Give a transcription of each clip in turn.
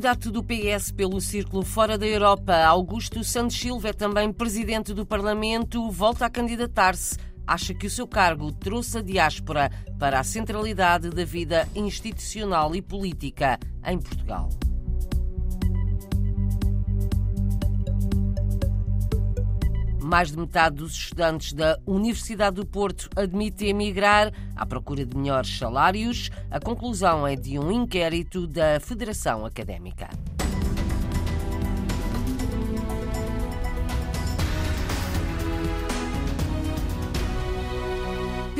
candidato do PS pelo Círculo Fora da Europa, Augusto Santos Silva, é também presidente do Parlamento, volta a candidatar-se. Acha que o seu cargo trouxe a diáspora para a centralidade da vida institucional e política em Portugal. Mais de metade dos estudantes da Universidade do Porto admite emigrar à procura de melhores salários. A conclusão é de um inquérito da Federação Académica.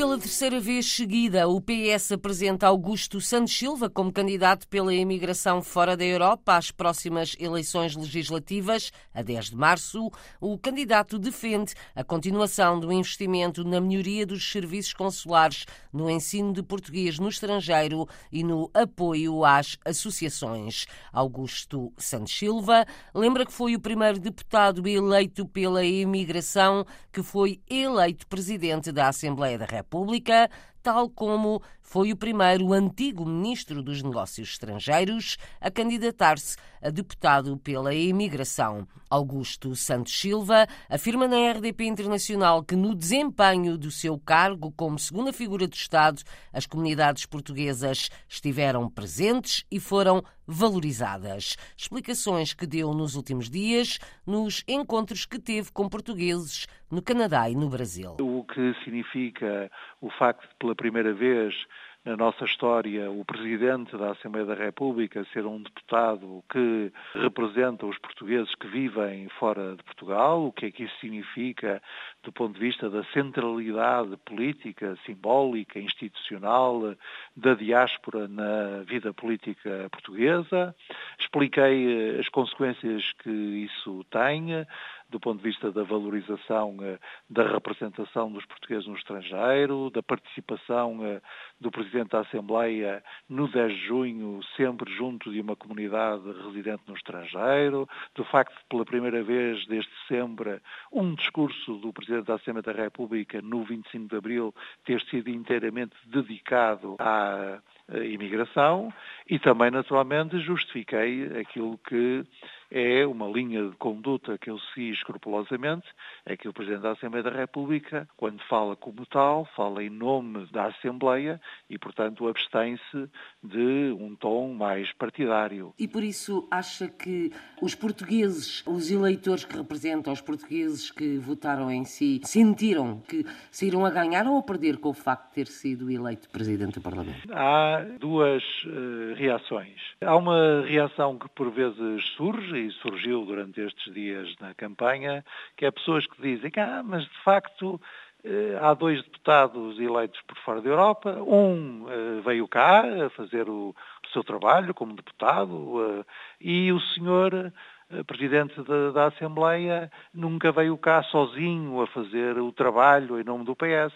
Pela terceira vez seguida, o PS apresenta Augusto Santos Silva como candidato pela imigração fora da Europa às próximas eleições legislativas, a 10 de março. O candidato defende a continuação do investimento na melhoria dos serviços consulares, no ensino de português no estrangeiro e no apoio às associações. Augusto Santos Silva lembra que foi o primeiro deputado eleito pela imigração que foi eleito presidente da Assembleia da República. República, tal como foi o primeiro antigo ministro dos Negócios Estrangeiros a candidatar-se a deputado pela imigração. Augusto Santos Silva afirma na RDP Internacional que, no desempenho do seu cargo como segunda figura do Estado, as comunidades portuguesas estiveram presentes e foram valorizadas. Explicações que deu nos últimos dias nos encontros que teve com portugueses no Canadá e no Brasil. O que significa o facto de, pela primeira vez, na nossa história, o Presidente da Assembleia da República ser um deputado que representa os portugueses que vivem fora de Portugal, o que é que isso significa do ponto de vista da centralidade política, simbólica, institucional da diáspora na vida política portuguesa. Expliquei as consequências que isso tem do ponto de vista da valorização eh, da representação dos portugueses no estrangeiro, da participação eh, do Presidente da Assembleia no 10 de junho, sempre junto de uma comunidade residente no estrangeiro, do facto de, pela primeira vez desde sempre, um discurso do Presidente da Assembleia da República no 25 de abril ter sido inteiramente dedicado à imigração e também, naturalmente, justifiquei aquilo que é uma linha de conduta que eu segui escrupulosamente, é que o Presidente da Assembleia da República, quando fala como tal, fala em nome da Assembleia e, portanto, abstém-se de um tom mais partidário. E por isso acha que os portugueses, os eleitores que representam os portugueses que votaram em si, sentiram que saíram a ganhar ou a perder com o facto de ter sido eleito Presidente do Parlamento? Há duas uh, reações. Há uma reação que por vezes surge e surgiu durante estes dias na campanha, que é pessoas que dizem que, ah, mas de facto eh, há dois deputados eleitos por fora da Europa, um eh, veio cá a fazer o, seu trabalho como deputado e o senhor Presidente da, da Assembleia nunca veio cá sozinho a fazer o trabalho em nome do PS.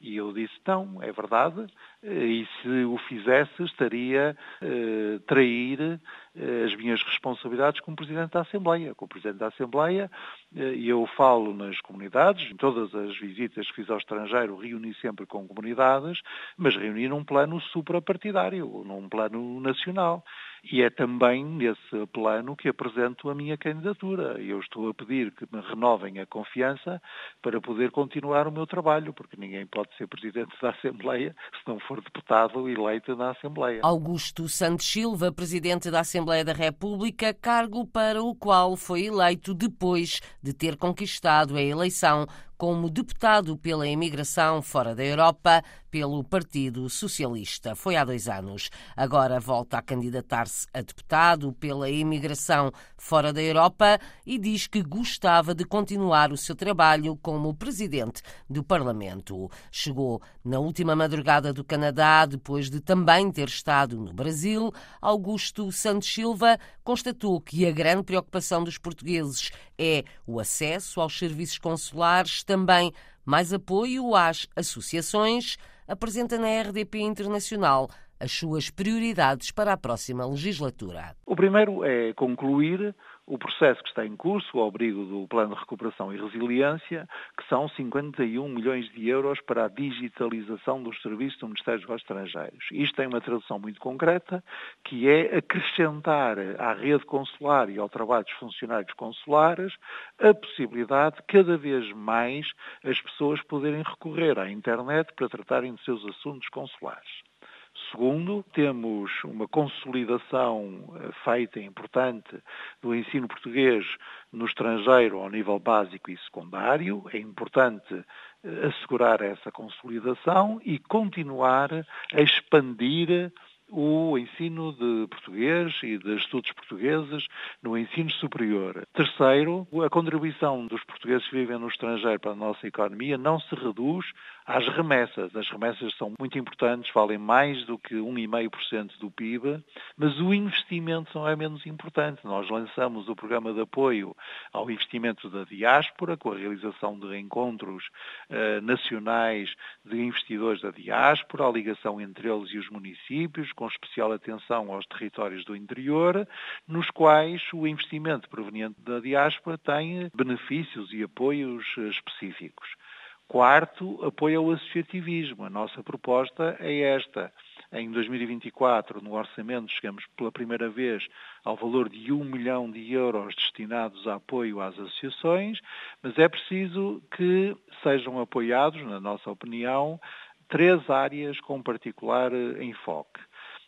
E eu disse, não, é verdade, e se o fizesse estaria a uh, trair uh, as minhas responsabilidades como Presidente da Assembleia. Como Presidente da Assembleia, eu falo nas comunidades, em todas as visitas que fiz ao estrangeiro, reuni sempre com comunidades, mas reuni num plano suprapartidário, num plano nacional. E é também nesse plano que apresento a minha candidatura. Eu estou a pedir que me renovem a confiança para poder continuar o meu trabalho, porque ninguém pode ser Presidente da Assembleia se não for deputado eleito na Assembleia. Augusto Santos Silva, Presidente da Assembleia da República, cargo para o qual foi eleito depois de ter conquistado a eleição como deputado pela imigração fora da Europa pelo Partido Socialista. Foi há dois anos. Agora volta a candidatar-se a deputado pela imigração fora da Europa e diz que gostava de continuar o seu trabalho como presidente do Parlamento. Chegou na última madrugada do Canadá, depois de também ter estado no Brasil. Augusto Santos Silva constatou que a grande preocupação dos portugueses é o acesso aos serviços consulares também mais apoio às associações, apresenta na RDP Internacional as suas prioridades para a próxima legislatura. O primeiro é concluir o processo que está em curso, o abrigo do Plano de Recuperação e Resiliência, que são 51 milhões de euros para a digitalização dos serviços do Ministério dos Estrangeiros. Isto tem uma tradução muito concreta, que é acrescentar à rede consular e ao trabalho dos funcionários consulares a possibilidade de cada vez mais as pessoas poderem recorrer à internet para tratarem de seus assuntos consulares. Segundo, temos uma consolidação eh, feita importante do ensino português no estrangeiro ao nível básico e secundário. É importante eh, assegurar essa consolidação e continuar a expandir o ensino de português e de estudos portugueses no ensino superior. Terceiro, a contribuição dos portugueses que vivem no estrangeiro para a nossa economia não se reduz às remessas. As remessas são muito importantes, valem mais do que 1,5% do PIB, mas o investimento não é menos importante. Nós lançamos o programa de apoio ao investimento da diáspora, com a realização de encontros eh, nacionais de investidores da diáspora, a ligação entre eles e os municípios, com especial atenção aos territórios do interior, nos quais o investimento proveniente da diáspora tem benefícios e apoios eh, específicos. Quarto, apoio ao associativismo. A nossa proposta é esta. Em 2024, no orçamento, chegamos pela primeira vez ao valor de um milhão de euros destinados a apoio às associações, mas é preciso que sejam apoiados, na nossa opinião, três áreas com particular eh, enfoque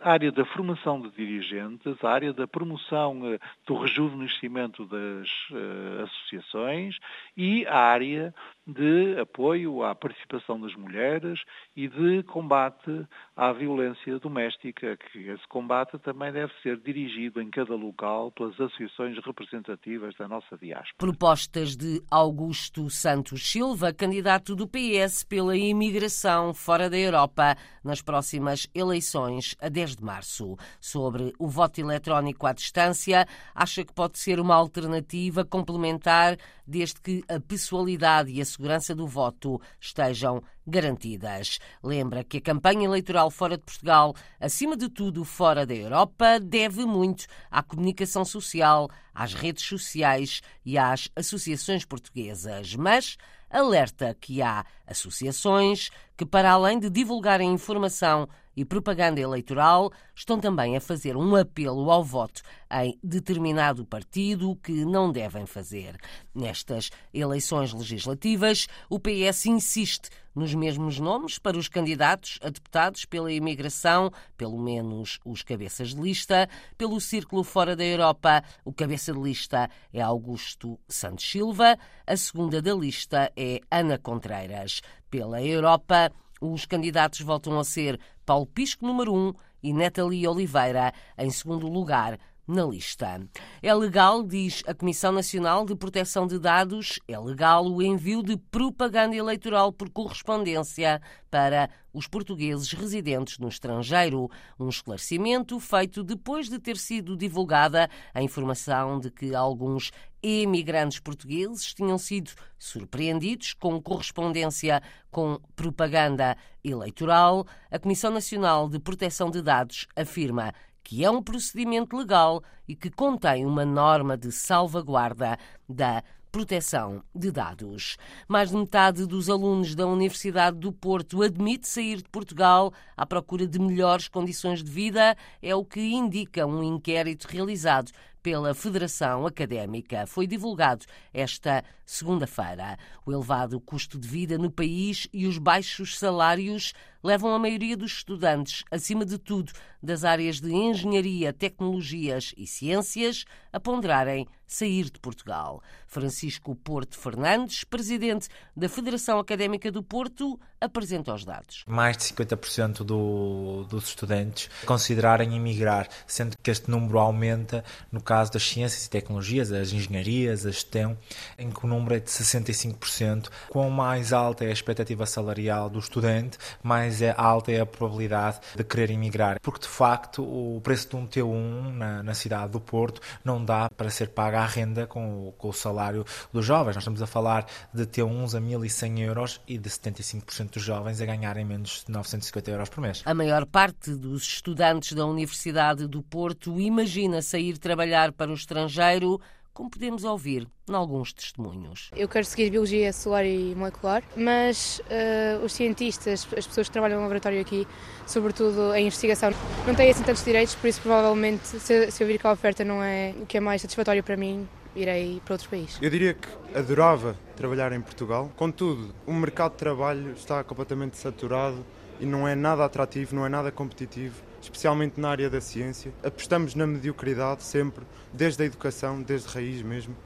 a área da formação de dirigentes, a área da promoção eh, do rejuvenescimento das uh, associações e a área de apoio à participação das mulheres e de combate à violência doméstica, que esse combate também deve ser dirigido em cada local pelas associações representativas da nossa diáspora. Propostas de Augusto Santos Silva, candidato do PS pela imigração fora da Europa nas próximas eleições a 10 de março. Sobre o voto eletrónico à distância, acha que pode ser uma alternativa complementar desde que a pessoalidade e a segurança do voto estejam garantidas. Lembra que a campanha eleitoral fora de Portugal, acima de tudo fora da Europa, deve muito à comunicação social, às redes sociais e às associações portuguesas. Mas alerta que há associações que, para além de divulgarem informação e propaganda eleitoral, estão também a fazer um apelo ao voto em determinado partido que não devem fazer. Nestas eleições legislativas, o PS insiste nos mesmos nomes para os candidatos a deputados pela imigração, pelo menos os cabeças de lista. Pelo Círculo Fora da Europa, o cabeça de lista é Augusto Santos Silva, a segunda da lista é Ana Contreiras. Pela Europa, os candidatos voltam a ser Paulo Pisco, número 1, um, e Natalia Oliveira, em segundo lugar, na lista. É legal, diz a Comissão Nacional de Proteção de Dados, é legal o envio de propaganda eleitoral por correspondência para os portugueses residentes no estrangeiro. Um esclarecimento feito depois de ter sido divulgada a informação de que alguns imigrantes portugueses tinham sido surpreendidos com correspondência com propaganda eleitoral. A Comissão Nacional de Proteção de Dados afirma que é um procedimento legal e que contém uma norma de salvaguarda da proteção de dados. Mais de metade dos alunos da Universidade do Porto admite sair de Portugal à procura de melhores condições de vida, é o que indica um inquérito realizado pela Federação Académica. Foi divulgado esta segunda-feira. O elevado custo de vida no país e os baixos salários levam a maioria dos estudantes, acima de tudo das áreas de engenharia, tecnologias e ciências, a ponderarem sair de Portugal. Francisco Porto Fernandes, presidente da Federação Académica do Porto, apresenta os dados. Mais de 50% do, dos estudantes considerarem emigrar, sendo que este número aumenta no caso das ciências e tecnologias, as engenharias, a STEM, em que o número é de 65%. Quanto mais alta é a expectativa salarial do estudante, mais é alta é a probabilidade de querer emigrar. Porque, de facto, o preço de um T1 na, na cidade do Porto não dá para ser paga a renda com, com o salário dos jovens. Nós estamos a falar de T1s a 1.100 euros e de 75% dos jovens a ganharem menos de 950 euros por mês. A maior parte dos estudantes da Universidade do Porto imagina sair trabalhar para o estrangeiro como podemos ouvir em alguns testemunhos. Eu quero seguir Biologia Solar e Molecular, mas uh, os cientistas, as pessoas que trabalham no laboratório aqui, sobretudo em investigação, não têm assim tantos direitos, por isso provavelmente se, se eu vir que a oferta não é o que é mais satisfatório para mim, irei para outro país. Eu diria que adorava trabalhar em Portugal, contudo, o mercado de trabalho está completamente saturado e não é nada atrativo, não é nada competitivo, especialmente na área da ciência. Apostamos na mediocridade sempre, desde a educação, desde raiz mesmo,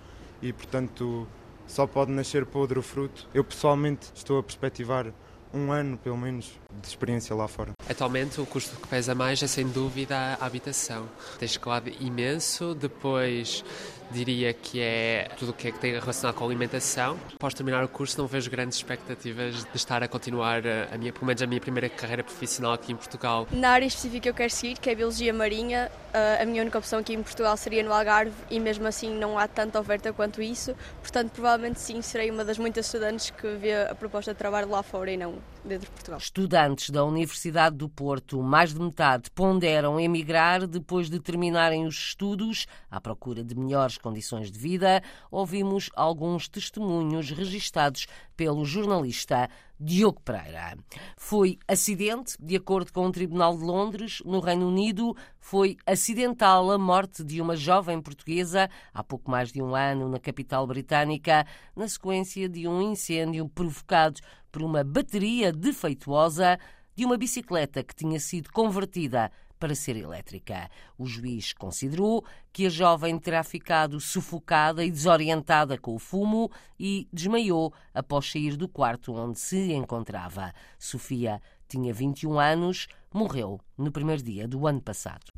e portanto só pode nascer podre o fruto. Eu pessoalmente estou a perspectivar um ano, pelo menos, de experiência lá fora. Atualmente, o custo que pesa mais é, sem dúvida, a habitação. Tem escalado imenso, depois diria que é tudo o que, é que tem relacionado com a alimentação. Após terminar o curso, não vejo grandes expectativas de estar a continuar a minha, pelo menos a minha primeira carreira profissional aqui em Portugal. Na área específica que eu quero seguir, que é Biologia Marinha, a minha única opção aqui em Portugal seria no Algarve e mesmo assim não há tanta oferta quanto isso, portanto provavelmente sim serei uma das muitas estudantes que vê a proposta de trabalho lá fora e não dentro de Portugal. Estudantes da Universidade do Porto, mais de metade, ponderam emigrar depois de terminarem os estudos à procura de melhores condições de vida. Ouvimos alguns testemunhos registados pelo jornalista Diogo Pereira. Foi acidente, de acordo com o Tribunal de Londres, no Reino Unido, foi acidental a morte de uma jovem portuguesa há pouco mais de um ano na capital britânica, na sequência de um incêndio provocado por uma bateria defeituosa de uma bicicleta que tinha sido convertida para ser elétrica. O juiz considerou que a jovem terá ficado sufocada e desorientada com o fumo e desmaiou após sair do quarto onde se encontrava. Sofia tinha 21 anos, morreu no primeiro dia do ano passado.